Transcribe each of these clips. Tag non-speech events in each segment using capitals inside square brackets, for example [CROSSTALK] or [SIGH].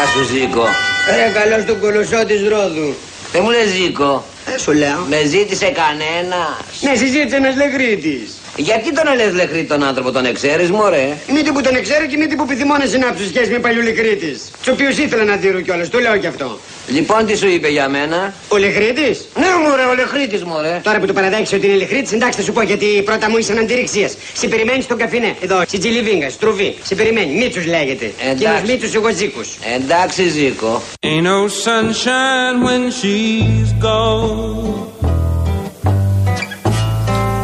Γεια σου Ζήκο. Ρε καλός στον κολοσσό της Ρόδου. Δεν μου λες Ζήκο. Ε, σου λέω. Με ζήτησε κανένας. Ναι, συζήτησε ένας λεγρίτης. Γιατί τον λες λεχρή τον άνθρωπο, τον εξαίρεις μωρέ; Μήτε που τον ξέρω και μήτε που επιθυμώ να συνάψω σχέση με παλιού Λεκρίτης. Τους οποίους ήθελα να δίνω κιόλας, το λέω κι αυτό. Λοιπόν τι σου είπε για μένα; Ο Λεχρίτης; Ναι μωρέ, ο λεχρίτης μωρέ. Τώρα που το παραδέχεσαι ότι είναι Λεχρίτης, εντάξει θα σου πω γιατί πρώτα μου είσαι αντιρρηξίας. Σε περιμένει στον καφινέ. Εδώ, στη Τζιλιβίνγκα, στρουβή. Σε περιμένει. Μίτσους λέγεται. Εντάξει. Κοινός Μίτσους εγώ Ζήκος. Εντάξει Ζήκο. Ain't no sunshine when she's gone.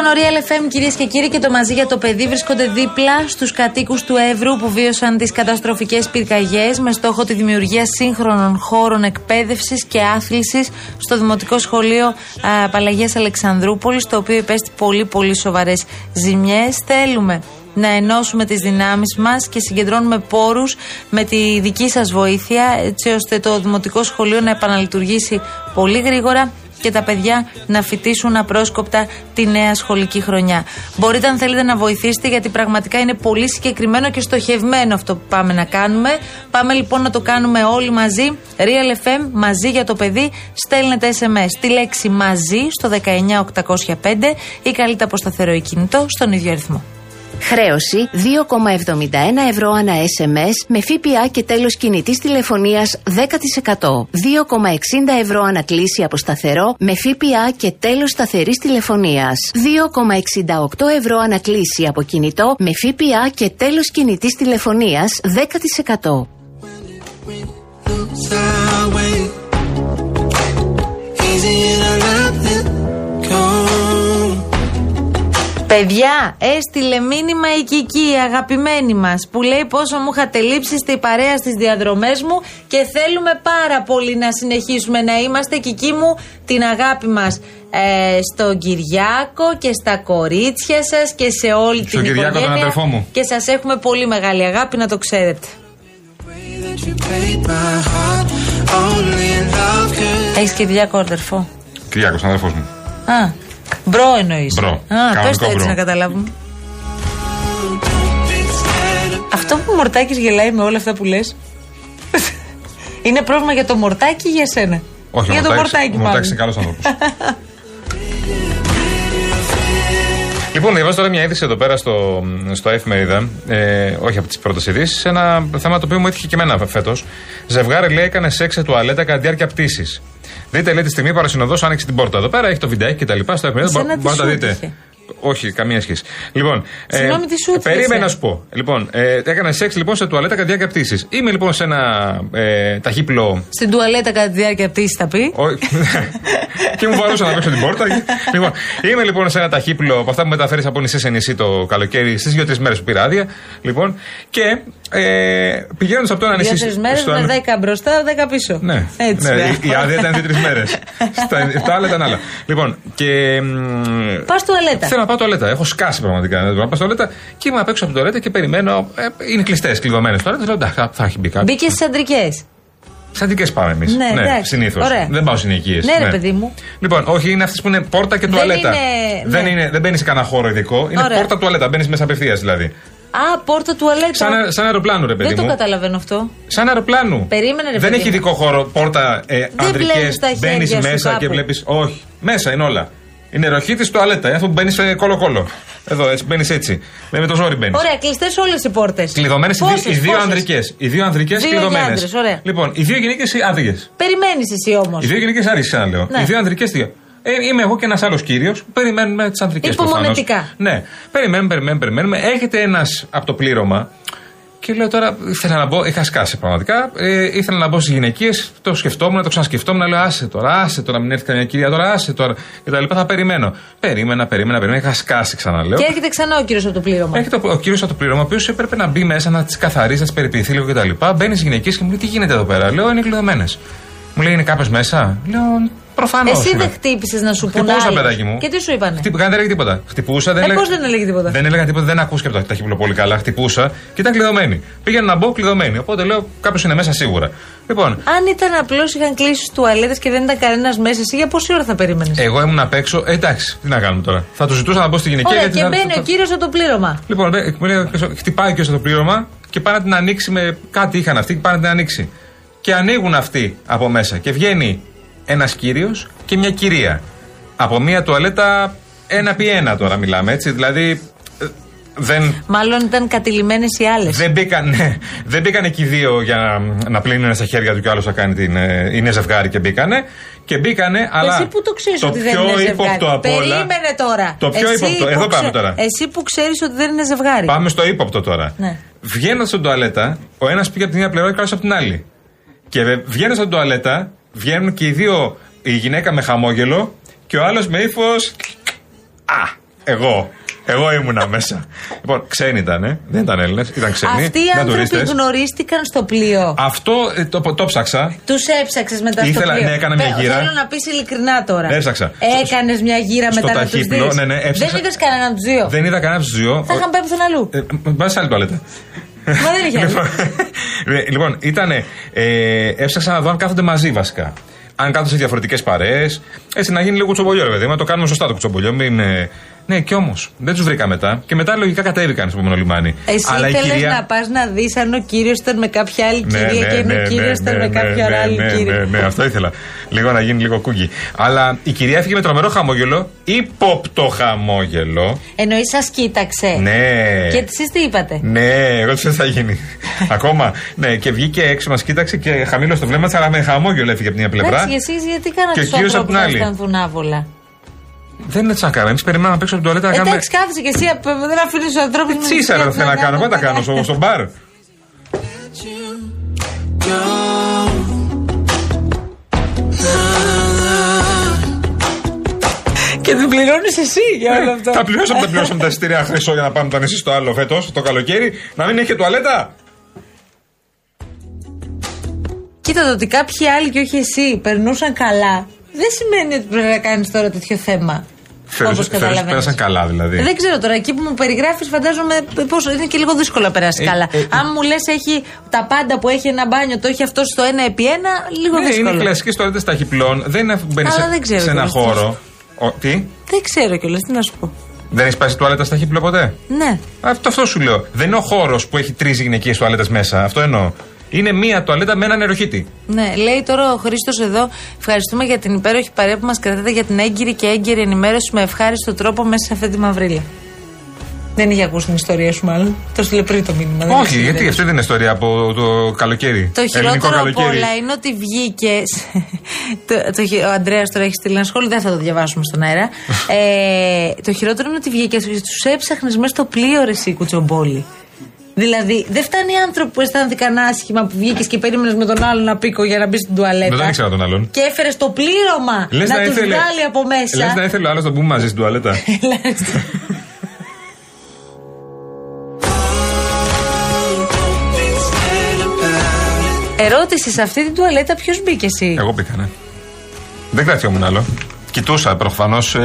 Λοιπόν, ο Real FM κυρίες και κύριοι και το μαζί για το παιδί βρίσκονται δίπλα στους κατοίκους του Εύρου που βίωσαν τις καταστροφικές πυρκαγιές με στόχο τη δημιουργία σύγχρονων χώρων εκπαίδευσης και άθλησης στο Δημοτικό Σχολείο Απαλλαγία Αλεξανδρούπολης, το οποίο υπέστη πολύ πολύ σοβαρές ζημιές. Θέλουμε να ενώσουμε τις δυνάμεις μας και συγκεντρώνουμε πόρους με τη δική σας βοήθεια έτσι ώστε το Δημοτικό Σχολείο να επαναλειτουργήσει πολύ γρήγορα και τα παιδιά να φοιτήσουν απρόσκοπτα τη νέα σχολική χρονιά. Μπορείτε αν θέλετε να βοηθήσετε γιατί πραγματικά είναι πολύ συγκεκριμένο και στοχευμένο αυτό που πάμε να κάνουμε. Πάμε λοιπόν να το κάνουμε όλοι μαζί. Real FM μαζί για το παιδί. Στέλνετε SMS τη λέξη μαζί στο 19805 ή καλείτε από σταθερό ή κινητό στον ίδιο αριθμό. Χρέωση 2,71 ευρώ ανά SMS με ΦΠΑ και τέλος κινητής τηλεφωνίας 10%. 2,60 ευρώ ανά κλήση από σταθερό με ΦΠΑ και τέλος σταθερής τηλεφωνίας. 2,68 ευρώ ανά κλήση από κινητό με ΦΠΑ και τέλος κινητής τηλεφωνίας 10%. Παιδιά, έστειλε μήνυμα η Κική, η αγαπημένη μας, που λέει πόσο μου είχατε λείψει στη παρέα στις διαδρομές μου και θέλουμε πάρα πολύ να συνεχίσουμε να είμαστε. Κική μου, την αγάπη μας ε, στον Κυριάκο και στα κορίτσια σας και σε όλη Στον την Κυριάκο, τον οικογένεια. αδερφό μου. Και σας έχουμε πολύ μεγάλη αγάπη, να το ξέρετε. That you played my heart. Only in love could. Έχεις Κυριάκο αδερφό. Κυριάκος, αδερφός μου. Α, bro εννοείς. Bro. Α, Κανονικό πες το έτσι bro. να καταλάβουμε. Αυτό που ο Μορτάκης γελάει με όλα αυτά που λες [LAUGHS] Είναι πρόβλημα για το Μορτάκη ή για σένα; Όχι, Για ο το Μορτάκης- Μορτάκη ο Μορτάκης είναι πάμε καλός άνθρωπος. [LAUGHS] Λοιπόν, διαβάζω τώρα μια είδηση εδώ πέρα στο, στο εφημερίδα, ε, όχι από τις πρώτες ειδήσεις, ένα θέμα το οποίο μου έτυχε και εμένα φέτος. Ζευγάρι λέει έκανε σεξ σε τουαλέτα κατά τη διάρκεια πτήσης. Δείτε, λέει, τη στιγμή παρασυνοδό άνοιξε την πόρτα. Εδώ πέρα έχει το βιντεάκι και τα λοιπά. Στο εφημερίδα Εσένα τι μπορείτε να τα σου δείτε. έτυχε; Όχι, καμία σχέση. Λοιπόν, Συγγνώμη, τι σου έτυχε περίμενα εσένα; να σου πω. Λοιπόν, ε, έκανε σεξ λοιπόν σε τουαλέτα κατά τη διάρκεια πτήση. Είμαι λοιπόν σε ένα ε, ταχύπλο Στην τουαλέτα κατά τη διάρκεια πτήση θα πει όχι. [LAUGHS] και μου βαρούσα να παίξω την πόρτα. λοιπόν, είμαι λοιπόν σε ένα ταχύπλο από αυτά που μεταφέρεις από νησί σε νησί το καλοκαίρι στις δύο-τρεις μέρες που πήρα άδεια. Λοιπόν, και ε, πηγαίνοντας από το ένα νησί. Δύο-τρει μέρε στο με άλλο- 10 μπροστά, 10 πίσω Ναι, Έτσι ναι, ναι. η- η άδεια ήταν δύο-τρει μέρες. [LAUGHS] τα άλλα ήταν άλλα. Λοιπόν, και. μ, Πας τουαλέτα. Θέλω να πάω τουαλέτα. Έχω σκάσει πραγματικά. Να πάω τουαλέτα και είμαι απ' έξω από την τουαλέτα και περιμένω. Ε, είναι κλειστές, κλειδωμένες τουαλέτε. Λέω εντάξει, θα- θα έχει μπει κάποιος. Μπήκε στις αντρικές. Σαν δικέ πάμε εμείς. Ναι, εντάξει. συνήθως. Ωραία. Δεν πάω συνοικίε. Ναι, ρε παιδί μου. Λοιπόν, όχι, είναι αυτές που είναι πόρτα και τουαλέτα. είναι- Δεν, ναι. είναι, δεν μπαίνεις σε κανένα χώρο ειδικό. Είναι Ωραία. πόρτα τουαλέτα. Μπαίνεις μέσα απευθείας δηλαδή. Α, πόρτα τουαλέτα. Σαν, σαν αεροπλάνο, ρε παιδί Δεν το μου. καταλαβαίνω αυτό. Σαν αεροπλάνου. Περίμενε, ρε Δεν παιδί έχει μου. ειδικό χώρο, πόρτα ε, ανδρικές. βλέπεις τα Μπαίνει χέρια σου μέσα κάπου. και βλέπεις. Όχι. Μέσα είναι όλα. Είναι ροχή της τουαλέτα. Είναι αυτό που μπαίνεις σε κόλο-κόλο. Εδώ, έτσι μπαίνεις έτσι. Με, με το ζόρι μπαίνεις. Ωραία, κλειστές όλες οι πόρτες. Κλειδωμένες οι, δύο ανδρικές. Οι δύο ανδρικές Δύο κλειδωμένες. για άντρες, ωραία. Λοιπόν, οι δύο γυναίκες άδειε. Περιμένεις εσύ όμως. Οι δύο γυναίκες άδειε, ξαναλέω. Ναι. Οι δύο ανδρικές τι. Ε, είμαι εγώ και ένας άλλος κύριος που περιμένουμε τις ανδρικές Υπομονετικά. Ναι. Περιμένουμε, περιμένουμε, περιμένουμε. Έρχεται ένας από το πλήρωμα και λέω τώρα, ήθελα να μπω, είχα σκάσει πραγματικά. Ε, ήθελα να μπω στις γυναικείες, το σκεφτόμουν, το ξανασκεφτόμουν, λέω άσε τώρα, άσε τώρα, μην έρθει καμιά κυρία τώρα, άσε τώρα. Και τα λοιπά, θα περιμένω. Περίμενα, περίμενα, περίμενα, είχα σκάσει ξαναλέω. Και έρχεται ξανά ο κύριος από το πλήρωμα. Έρχεται ο, ο κύριος από το πλήρωμα, ο οποίος έπρεπε να μπει μέσα, να τις καθαρίσει, να τις περιποιηθεί λίγο κτλ. Μπαίνει στις γυναικείες και μου λέει τι γίνεται εδώ πέρα; Λέω είναι κλειδωμένες. Μου λέει είναι κάποιο μέσα; Λέω προφανώς. Εσύ δεν χτύπησες να σου πούνε. Χτυπούσα, άλλος. παιδάκι μου. Και τι σου είπανε; Χτυπ, δεν έλεγε τίποτα. Χτυπούσα, δεν Ε, έλεγε. πώς δεν έλεγε τίποτα; Δεν έλεγα τίποτα, δεν ακούστηκε από το ταχύπλο πολύ καλά. Χτυπούσα και ήταν κλειδωμένη. Πήγαινα να μπω κλειδωμένη. Οπότε λέω κάποιος είναι μέσα σίγουρα. Λοιπόν, Αν ήταν απλώς είχαν κλείσει τις τουαλέτες και δεν ήταν κανένας μέσα, εσύ για πόση ώρα θα περίμενες; εγώ ήμουν απ' έξω. Ε, εντάξει, τι να κάνουμε τώρα. Θα του ζητούσα να μπω στη γυναικεία Ωραία, γιατί και θα- μπαίνει θα- ο κύριος από το πλήρωμα. Λοιπόν, μπε- μου λέει, χτυπάει και στο πλήρωμα και πάνε να την ανοίξει με κάτι είχαν αυτοί και πάνε να την ανοίξει. Και ανοίγουν αυτοί από μέσα και βγαίνει ένας κύριος και μια κυρία. Από μια τουαλέτα ένα επί ένα τώρα μιλάμε έτσι. Δηλαδή ε, δεν, Μάλλον ήταν κατηλημένες οι άλλες. δεν, μπήκαν, ναι, δεν μπήκαν εκεί οι δύο για να, να πλύνουν ένα στα χέρια του και ο άλλος θα κάνει την. ε, είναι ζευγάρι και μπήκανε. Και μπήκανε, αλλά. Εσύ που το ξέρεις το ότι δεν πιο είναι ζευγάρι. ύποπτο από όλα. Περίμενε τώρα. Το πιο Εσύ ύποπτο. που Εδώ ξε- πάμε τώρα. Εσύ που ξέρεις ότι δεν είναι ζευγάρι. Πάμε στο ύποπτο τώρα. Ναι. Βγαίνοντας στην τουαλέτα, ο ένας πήγε από την μία πλευρά και ο άλλος από την άλλη. Και βγαίνοντας στην τουαλέτα, βγαίνουν και οι δύο, η γυναίκα με χαμόγελο και ο άλλος με ύφος. Α, εγώ. Εγώ ήμουνα μέσα. Λοιπόν, ξένοι ήταν, ε. δεν ήταν Έλληνες, ήταν ξένοι. Αυτοί οι ήταν άνθρωποι τουρίστες. γνωρίστηκαν στο πλοίο. Αυτό ε, το, το ψάξα. Τους έψαξες μετά Ήθελα- στο πλοίο. ναι, έκανα μια Πε- γύρα. Θέλω να πεις ειλικρινά τώρα. Έψαξα. Έκανες μια γύρα Στο μετά να τους ταχύπλο, δεις. ναι, ναι, έψαξα. Δεν είδες κανέναν από τους δύο. Δεν είδα κανένα από τους δύο. Θα είχαν πάει πουθενά αλλού. Ε, Πάμε σε άλλη τουαλέτα. Μα δεν είχε άλλη. Λοιπόν, ε, [LAUGHS] λοιπόν, ήταν. Ε, έψαξα να δω αν κάθονται μαζί βασικά. Αν κάθονται σε διαφορετικές παρέες. Έτσι να γίνει λίγο κουτσομπολιό, ρε παιδί. μου, Να το κάνουμε σωστά το κουτσομπολιό. Μην, ε, ναι, και όμως δεν τους βρήκα μετά. Και μετά λογικά κατέβηκαν στο επόμενο λιμάνι. Εσύ Αλλά η ήθελες κυρία- να πας να δεις αν ο κύριος ήταν με κάποια άλλη Ναι, κυρία ναι, και ναι, αν ο κύριο ναι, ήταν ναι, με ναι, κάποια ναι, άλλη ναι, κυρία. Ναι, ναι, αυτό ήθελα. Λίγο να γίνει λίγο κούγκι. Αλλά η κυρία έφυγε με τρομερό χαμόγελο. Υπόπτο χαμόγελο. Εννοείς σας κοίταξε; Ναι. Και εσείς τι είπατε; Ναι, εγώ τι θα γίνει. [LAUGHS] Ακόμα. Ναι, και βγήκε έξω, μας κοίταξε και χαμήλωσε το βλέμμα τη, αλλά με χαμόγελο έφυγε από την μια πλευρά. Εντάξει, εσείς γιατί Και κάνατε ο τους κύριος απ' ανθρώπους την να άλλη. Αισθανθούν άβολα. Δεν είναι έτσι να κάνουμε. Εμείς περιμέναμε να παίξουμε από την τουαλέτα να κάνουμε. Εντάξει, κάθεσαι και εσύ απ- δεν αφήνεις τους ανθρώπους να Τσίσαρα δεν θέλω να κάνω. Πού τα κάνω, στο, στο μπαρ. Και δεν πληρώνεις εσύ για όλο αυτό. Θα πληρώσαμε, θα πληρώσαμε τα εισιτήρια χρυσό για να πάμε τα νησί στο άλλο φέτος, το καλοκαίρι. Να μην έχει τουαλέτα. Κοίτα το ότι κάποιοι άλλοι και όχι εσύ περνούσαν καλά, δεν σημαίνει ότι πρέπει να κάνεις τώρα τέτοιο θέμα. Φέρεις- Όπως φέρεις καταλαβαίνεις. πέρασαν καλά δηλαδή. Ε, Δεν ξέρω τώρα, εκεί που μου περιγράφεις, φαντάζομαι πώ είναι και λίγο δύσκολο να περάσει Ε, καλά. ε, ε. Αν μου λες έχει τα πάντα που έχει ένα μπάνιο, το έχει αυτό στο ένα επί ένα, λίγο Ναι, δύσκολο. είναι κλασικέ τουαλέτε ταχυπλών. Δεν είναι μπαίνει Αλλά σε, δεν ξέρω σε ένα κιόλας τι χώρο. Ο, τι, Δεν ξέρω κιόλας, τι να σου πω. δεν έχεις πάει σε τουαλέτα στα χύπλο ποτέ; Ναι. Αυτό, αυτό σου λέω. Δεν είναι ο χώρος που έχει τρεις γυναικείες τουαλέτες μέσα. Αυτό εννοώ. Είναι μία τουαλέτα με έναν νεροχύτη. Ναι, λέει τώρα ο Χρήστος εδώ. Ευχαριστούμε για την υπέροχη παρέα που μας κρατάτε για την έγκυρη και έγκαιρη ενημέρωση με ευχάριστο τρόπο μέσα σε αυτή τη μαυρίλα. Δεν είχε ακούσει την ιστορία σου, μάλλον. Το στείλε πριν το μήνυμα. δεν Όχι, ήξερε, γιατί δεν αυτή δεν είναι ιστορία από το καλοκαίρι. Το Ελληνικό χειρότερο από καλοκαίρι. όλα είναι ότι βγήκες. [LAUGHS] το, το, χει- ο Αντρέας τώρα έχει στείλει ένα σχόλιο, δεν θα το διαβάσουμε στον αέρα. [LAUGHS] ε, το χειρότερο είναι ότι βγήκες και τους έψαχνες μέσα στο πλοίο ρε εσύ, κουτσομπόλη. Δηλαδή, δεν φτάνει οι άνθρωποι που αισθάνθηκαν άσχημα που βγήκες και περίμενες με τον άλλο να πήκω για να μπεις στην τουαλέτα. Δεν τον ήξερα τον άλλον. Και έφερες το πλήρωμα Λες να, να τους ήθελε- βγάλει από μέσα. Λες να ήθελε ο άλλος να μπούμε μαζί στην τουαλέτα. [LAUGHS] Ερώτηση σε αυτή την τουαλέτα ποιος μπήκε εσύ; Εγώ μπήκα, ναι. Δεν κρατιόμουν άλλο. Κοιτούσα προφανώς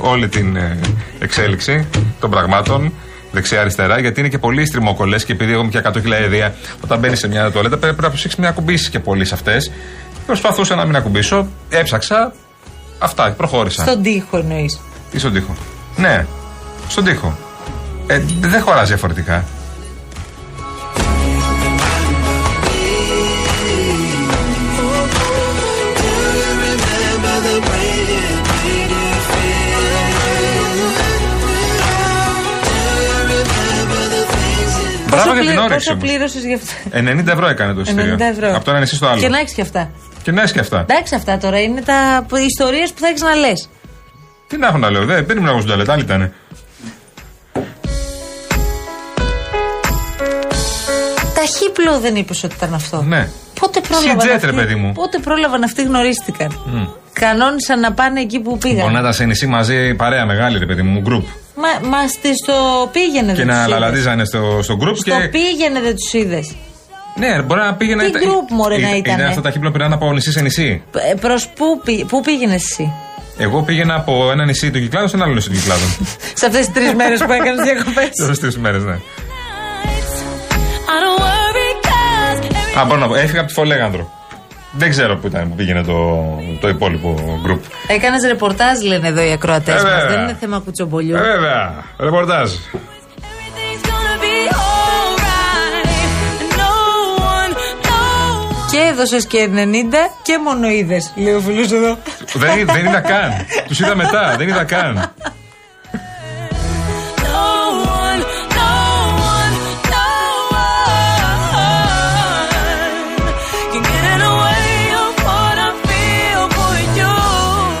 όλη την ε, εξέλιξη των πραγμάτων δεξιά-αριστερά, γιατί είναι και πολύ στριμόκολε και επειδή έχω πια 100 χιλιάδια όταν μπαίνεις σε μια τουαλέτα πρέπει να προσέξει να ακουμπήσει και πολύ σε αυτές. Προσπαθούσα να μην ακουμπήσω, έψαξα. Αυτά, προχώρησα. Στον τοίχο εννοείς. Τι στον τοίχο; Ναι, στον τοίχο. Ε, δεν χωράζει διαφορετικά. Μπράβο για την πλη- όρεξη. πόσο όμως. πλήρωσες γι' αυτό; 90 ευρώ έκανε το εισιτήριο. 90 ευρώ. Από το ένα νησί στο άλλο. Και να έχεις και αυτά. Και να έχεις και αυτά. Εντάξει, αυτά τώρα είναι τα ιστορίες που θα έχεις να λες. Τι να έχουν να λέω, δεν, δεν ήμουν εγώ στην τουαλέτα, άλλοι ήταν. Ταχύπλο δεν είπες ότι ήταν αυτό. Ναι. Πότε πρόλαβαν. Σιτζέτ, αυτοί- ρε παιδί μου. Πότε πρόλαβαν αυτοί γνωρίστηκαν; Κανόνισαν να πάνε εκεί που πήγαν. Μπορεί να ήταν σε νησί μαζί παρέα μεγάλη, ρε παιδί μου, γκρουπ. Μα, μα στη στο πήγαινε Και δεν να τους είδες. λαλαδίζανε στο, στο γκρουπ Στο και. πήγαινε δεν τους είδες. Ναι, μπορεί να πήγαινε. Τι γκρουπ, μωρέ, να Είναι- ήτανε; Είναι αυτά τα χύπλα που πήραν από νησί σε νησί. Προς πού, πή- πού πήγαινες εσύ; Εγώ πήγαινα από ένα νησί του Κυκλάδων σε ένα άλλο νησί του Κυκλάδων. Σε αυτές τις τρεις μέρες που έκανες διακοπές. Τώρα τρεις μέρες, ναι. I don't worry 'cause Α, μπορώ να πω. Έφυγα από τη Φολέγανδρο. Δεν ξέρω πού ήταν που πήγαινε το, το υπόλοιπο γκρουπ. Έκανες ρεπορτάζ, λένε εδώ οι ακροατές Ε, μας. βέβαια. Δεν είναι θέμα κουτσομπολιού. Ε, βέβαια. Ρεπορτάζ. everything's gonna be alright. And no one, no one. Και έδωσες και 90 και μονοείδες, λέει ο φίλος εδώ. δεν, δεν είδα καν. Τους είδα μετά. Δεν είδα καν.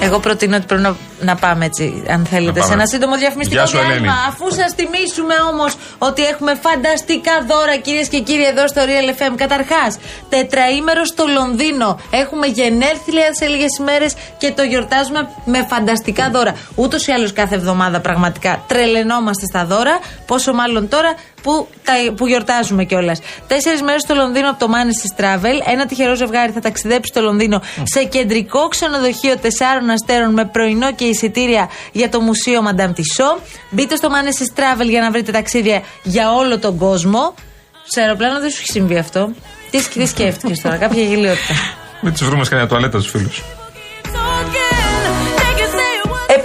Εγώ προτείνω ότι πρέπει να, να πάμε έτσι, αν θέλετε, Να σε πάμε. ένα σύντομο διαφημιστικό Γεια σου, διάλειμμα. Ελένη. Αφού σας θυμίσουμε όμως ότι έχουμε φανταστικά δώρα, κυρίες και κύριοι, εδώ στο Real FM. Καταρχάς, τετραήμερο στο Λονδίνο. Έχουμε γενέθλια σε λίγες ημέρες και το γιορτάζουμε με φανταστικά δώρα. Ούτως ή άλλως κάθε εβδομάδα πραγματικά τρελαινόμαστε στα δώρα. Πόσο μάλλον τώρα που, τα, που γιορτάζουμε κιόλας. Τέσσερις μέρες στο Λονδίνο από το Manes Travel. Ένα τυχερό ζευγάρι θα ταξιδέψει στο Λονδίνο σε κεντρικό ξενοδοχείο τεσσάρων αστέρων με πρωινό και εισιτήρια για το μουσείο Madame Tissot. Μπείτε στο Manes Travel για να βρείτε ταξίδια για όλο τον κόσμο. Σε αεροπλάνο δεν σου έχει συμβεί αυτό. Τι, σκ- τι σκέφτηκες τώρα, κάποια γελιότητα; [LAUGHS] Μην του βρούμε σε κανένα τουαλέτα του φίλους.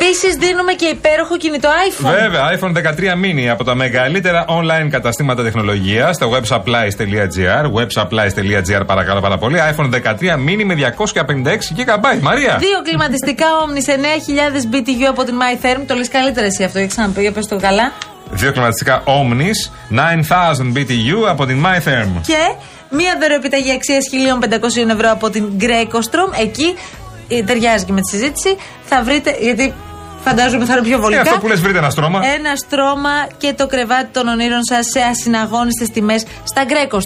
Επίσης δίνουμε και υπέροχο κινητό iPhone. Βέβαια, iPhone 13 mini από τα μεγαλύτερα online καταστήματα τεχνολογίας στα websupplies.gr. Websupplies.gr παρακαλώ πάρα πολύ. iPhone 13 mini με 256 GB. Μαρία! Δύο κλιματιστικά Omni σε 9.000 BTU από την MyTherm. Το λες καλύτερα εσύ αυτό, για ξαναπεί, για πες το καλά. Δύο κλιματιστικά Omnis 9000 BTU από την MyTherm. Και μία δωροεπιταγή αξίας 1.500 ευρώ από την Greco Εκεί ε, ταιριάζει και με τη συζήτηση. Θα βρείτε, γιατί φαντάζομαι θα είναι πιο Ε, βολικά. αυτό που λες, βρείτε ένα στρώμα. Ένα στρώμα και το κρεβάτι των ονείρων σας σε ασυναγώνιστες τιμές στα Greco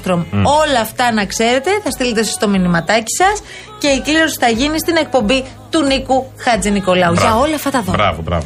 Όλα αυτά να ξέρετε, θα στείλετε στο μηνυματάκι σας και η κλήρωση θα γίνει στην εκπομπή του Νίκου Χατζη Νικολάου. Για Μπράβο. όλα αυτά τα δώρα. Μπράβο, μπράβο.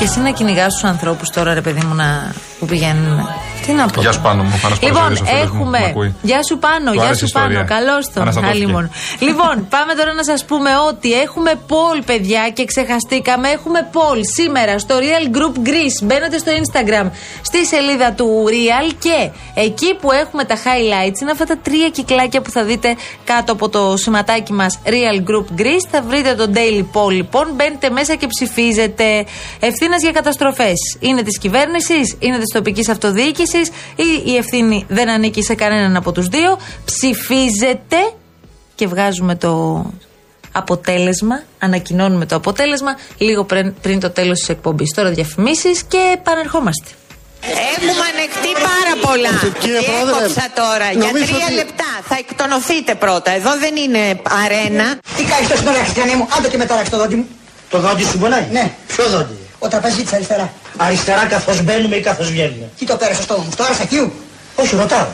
Και εσύ να κυνηγάς τους ανθρώπους τώρα, ρε παιδί μου, να... που πηγαίνουν. Τι να πω. Γεια σου, Πάνο μου. Πάνος Λοιπόν, Παρασίδης, ο φίλος μου, έχουμε. που μ' ακούει. Γεια σου Πάνο, Του γεια άρεσε σου η ιστορία. Πάνο. Καλώς τον. Αναστατώθηκε. Άλλημον. λοιπόν, πάμε τώρα να σας πούμε ότι έχουμε poll, παιδιά, και ξεχαστήκαμε. Έχουμε poll σήμερα στο Real Group Greece. Μπαίνετε στο Instagram, στη σελίδα του Real και εκεί που έχουμε τα highlights είναι αυτά τα τρία κυκλάκια που θα δείτε κάτω από το σηματάκι μας Real Group Greece. Θα βρείτε το Daily Poll λοιπόν. Μπαίνετε μέσα και ψηφίζετε. Ευθύνες για καταστροφές. Είναι της κυβέρνησης, είναι της τοπικής αυτοδιοίκησης ή η ευθύνη δεν ανήκει σε κανέναν από τους δύο. Ψηφίζετε και βγάζουμε το αποτέλεσμα, ανακοινώνουμε το αποτέλεσμα λίγο πριν, πριν το τέλος της εκπομπής. Τώρα διαφημίσεις και επανερχόμαστε. Έχουμε ανεχτεί πάρα πολλά. Κύριε Και Πρόεδρε, έκοψα τώρα για νομίζω τρία ότι- λεπτά. Θα εκτονωθείτε πρώτα. Εδώ δεν είναι αρένα. Τι κάνεις τόσο τώρα χριστιανέ μου, άντε και με τώρα στο δόντι μου. Το δόντι σου πονάει; Ναι. Ποιο δόντι; Ο τραπεζίτης αριστερά αριστερά καθώς μπαίνουμε ή καθώς βγαίνουμε. Τι το πέρασε στο μου, τώρα σε κιού. Όχι, ρωτάω.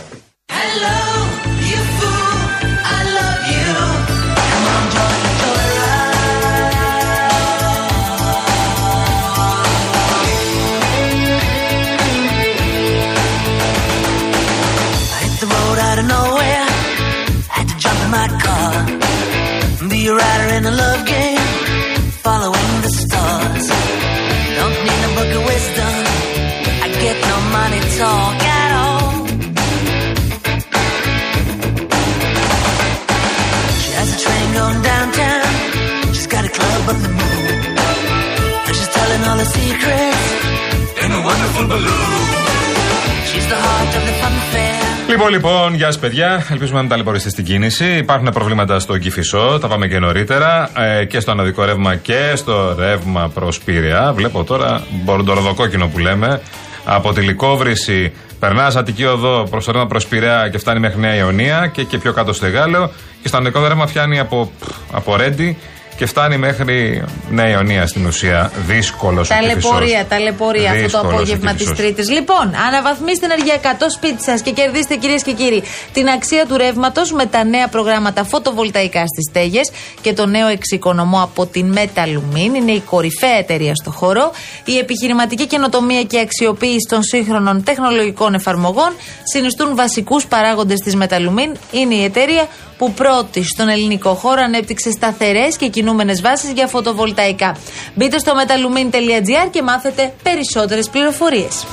Λοιπόν, λοιπόν, γεια σας, παιδιά. Ελπίζουμε να μην ταλαιπωρήσετε στην κίνηση. Υπάρχουν προβλήματα στο Κυφισό, τα πάμε και νωρίτερα. Ε, και στο αναδικό ρεύμα και στο ρεύμα προς Πύρια. Βλέπω τώρα μπορντοροδοκόκκινο που λέμε. Από τη Λικόβρηση περνάς Αττική Οδό προς το ρεύμα προς Πειραιά και φτάνει μέχρι Νέα Ιωνία και, και πιο κάτω στο Εγάλεο. Και στο αναδικό ρεύμα φτάνει από, από Ρέντι και φτάνει μέχρι Νέα Ιωνία στην ουσία. Δύσκολος ο Ταλαιπωρία, Κηφισός. ταλαιπωρία αυτό το Δύσκολος ο απόγευμα της Κηφισός. Τρίτης. Λοιπόν, αναβαθμίστε ενεργειακά το σπίτι σας και κερδίστε κυρίες και κύριοι την αξία του ρεύματος με τα νέα προγράμματα φωτοβολταϊκά στις στέγες και το νέο εξοικονομό από την Metalumin. Είναι η κορυφαία εταιρεία στο χώρο. Η επιχειρηματική καινοτομία και αξιοποίηση των σύγχρονων τεχνολογικών εφαρμογών συνιστούν βασικούς παράγοντες της Metalumin. Είναι η εταιρεία που πρώτη στον ελληνικό χώρο ανέπτυξε σταθερές και κινούμενες βάσεις για φωτοβολταϊκά. Μπείτε στο metalumin.gr και μάθετε περισσότερες πληροφορίες.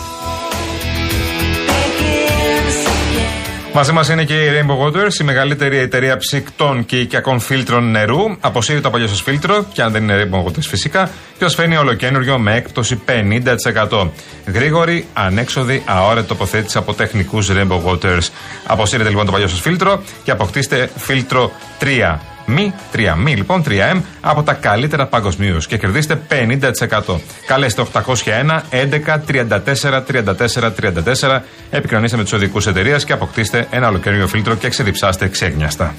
Μαζί μας είναι και η Rainbow Waters, η μεγαλύτερη εταιρεία ψυκτών και οικιακών φίλτρων νερού. Αποσύρει το παλιό σας φίλτρο, και αν δεν είναι Rainbow Waters φυσικά, και σας φέρνει ολοκένουργιο με έκπτωση 50%. Γρήγορη, ανέξοδη, αόρετη τοποθέτηση από τεχνικούς Rainbow Waters. Αποσύρετε λοιπόν το παλιό σας φίλτρο και αποκτήστε φίλτρο 3. Μη, 3 μη λοιπόν, 3M από τα καλύτερα παγκοσμίως και κερδίστε 50%. Καλέστε 801 11 34 34 34. Επικοινωνήστε με τους οδικούς εταιρείας και αποκτήστε ένα ολοκαίριο φίλτρο και ξεδιψάστε ξέγνιαστα.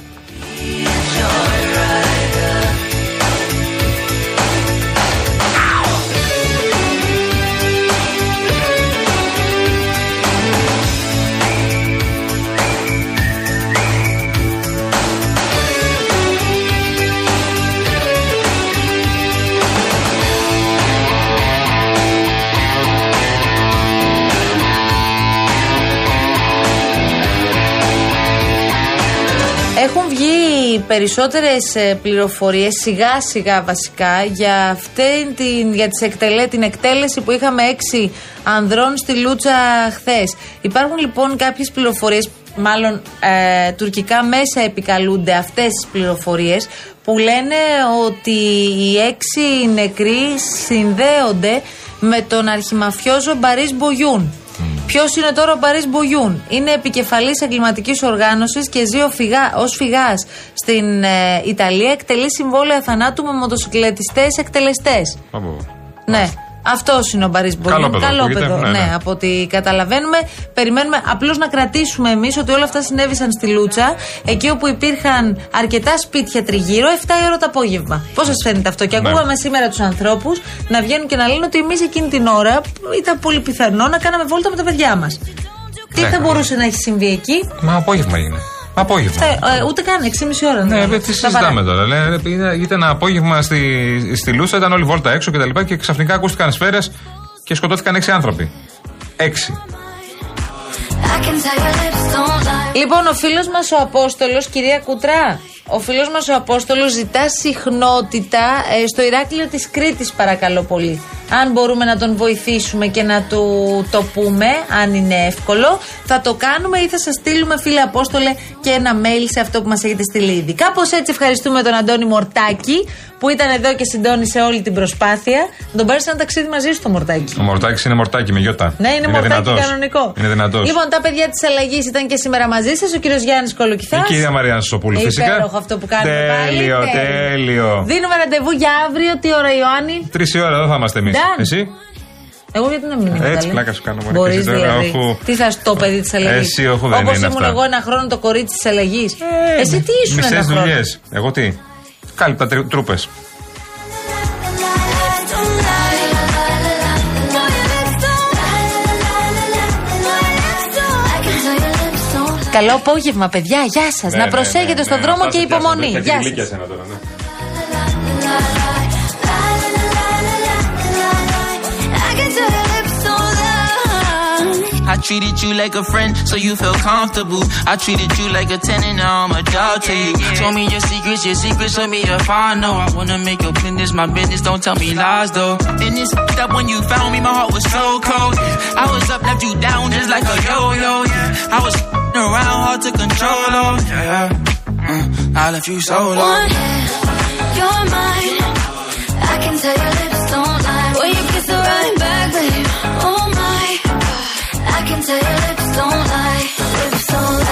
Περισσότερες ε, πληροφορίες σιγά σιγά βασικά για, αυτήν την, για τις εκτελέ, την εκτέλεση που είχαμε έξι ανδρών στη Λούτσα χθες. Υπάρχουν λοιπόν κάποιες πληροφορίες, μάλλον ε, τουρκικά μέσα επικαλούνται αυτές τις πληροφορίες που λένε ότι οι έξι νεκροί συνδέονται με τον αρχιμαφιόζο Μπαρίς Μπογιούν. Ποιος είναι τώρα ο Μπαρί Μπογιούν; Είναι επικεφαλής εγκληματικής οργάνωσης και ζει ως φυγάς στην ε, Ιταλία. Εκτελεί συμβόλαια θανάτου με μοτοσυκλετιστές εκτελεστές. Ναι. Αυτός είναι ο Μπαρί Μπογιούν. παιδό, ακούγεται. παιδό. Ναι, Ναι, ναι. από ό,τι καταλαβαίνουμε. Περιμένουμε απλώς να κρατήσουμε εμείς ότι όλα αυτά συνέβησαν στη Λούτσα, εκεί όπου υπήρχαν αρκετά σπίτια τριγύρω, 7 η ώρα το απόγευμα. Πώς σας φαίνεται αυτό, Και Ναι. ακούγαμε σήμερα τους ανθρώπους να βγαίνουν και να λένε ότι εμείς εκείνη την ώρα ήταν πολύ πιθανό να κάναμε βόλτα με τα παιδιά μας. Τι Ναι. θα μπορούσε να έχει συμβεί εκεί, Μα απόγευμα είναι. Απόγευμα. Ε, ε, ούτε καν 6,5 ώρα. Ναι, είναι. ε, τι Στα συζητάμε παρά. τώρα. Λένε, είναι- Ήταν ένα απόγευμα στη, στη Λούσα, ήταν όλη βόλτα έξω και τα λοιπά και ξαφνικά ακούστηκαν σφαίρες και σκοτώθηκαν έξι άνθρωποι. Έξι. I can tell your lips don't lie. Λοιπόν, ο φίλος μας ο Απόστολος, κυρία Κουτρά, ο φίλος μας ο Απόστολος ζητά συχνότητα ε, στο Ηράκλειο της Κρήτης, παρακαλώ πολύ. Αν μπορούμε να τον βοηθήσουμε και να του το πούμε, αν είναι εύκολο, θα το κάνουμε ή θα σας στείλουμε, φίλε Απόστολε, και ένα mail σε αυτό που μας έχετε στείλει ήδη. Κάπως έτσι ευχαριστούμε τον Αντώνη Μορτάκη, που ήταν εδώ και συντόνισε όλη την προσπάθεια. Να τον πάρεις σε ένα ταξίδι μαζί σου το Μορτάκη. Ο Μορτάκης είναι Μορτάκη με γιώτα. Ναι, είναι, μορτάκι δυνατός. κανονικό. Είναι δυνατός. Λοιπόν, τα παιδιά της αλλαγής ήταν και σήμερα μαζί σας. Ο κύριος Γιάννης Κολοκυθάς. Η κυρία Μαριάννα Σοπούλου, φυσικά. Υπέροχο αυτό που κάνουμε πάλι. Τέλειο, τέλειο. Δίνουμε ραντεβού για αύριο. Τι ώρα, Ιωάννη; Τρεις η ώρα εδώ θα είμαστε εμείς. Done. Εσύ; Εγώ γιατί να μην είμαι Έτσι, καλή. πλάκα σου κάνω, μωρέ, Μπορείς και εσύ τώρα, δηλαδή. αφού- Τι θα στο παιδί της αλλαγής; Εσύ, όχι, δεν Όπως είναι ήμουν αυτά. εγώ ένα χρόνο το κορίτσι της αλλαγής. Εσύ τι ήσουν Μισές ένα χρόνο; δουλειές. Εγώ τι; Κάλυπτα τρούπες. Καλό απόγευμα, παιδιά. Γεια σα. Ναι, να προσέχετε στον δρόμο και υπομονή. Γεια σα. σα. I can tell your lips don't lie. I treated you like a friend, so you felt comfortable. I treated you like a tenant, now I'm a dog to you. Show me your secrets, your secrets, show me if I know. I wanna make your business my business, don't tell me lies though. And it's up when you found me, my heart was so cold. I was up, left you down just like a yo-yo. I was Been around hard to control yeah. Mm, I left you so. One hit, you're mine. I can tell your lips don't lie. When you kiss the right back, babe. Oh my, I can tell your lips don't lie. Lips don't lie.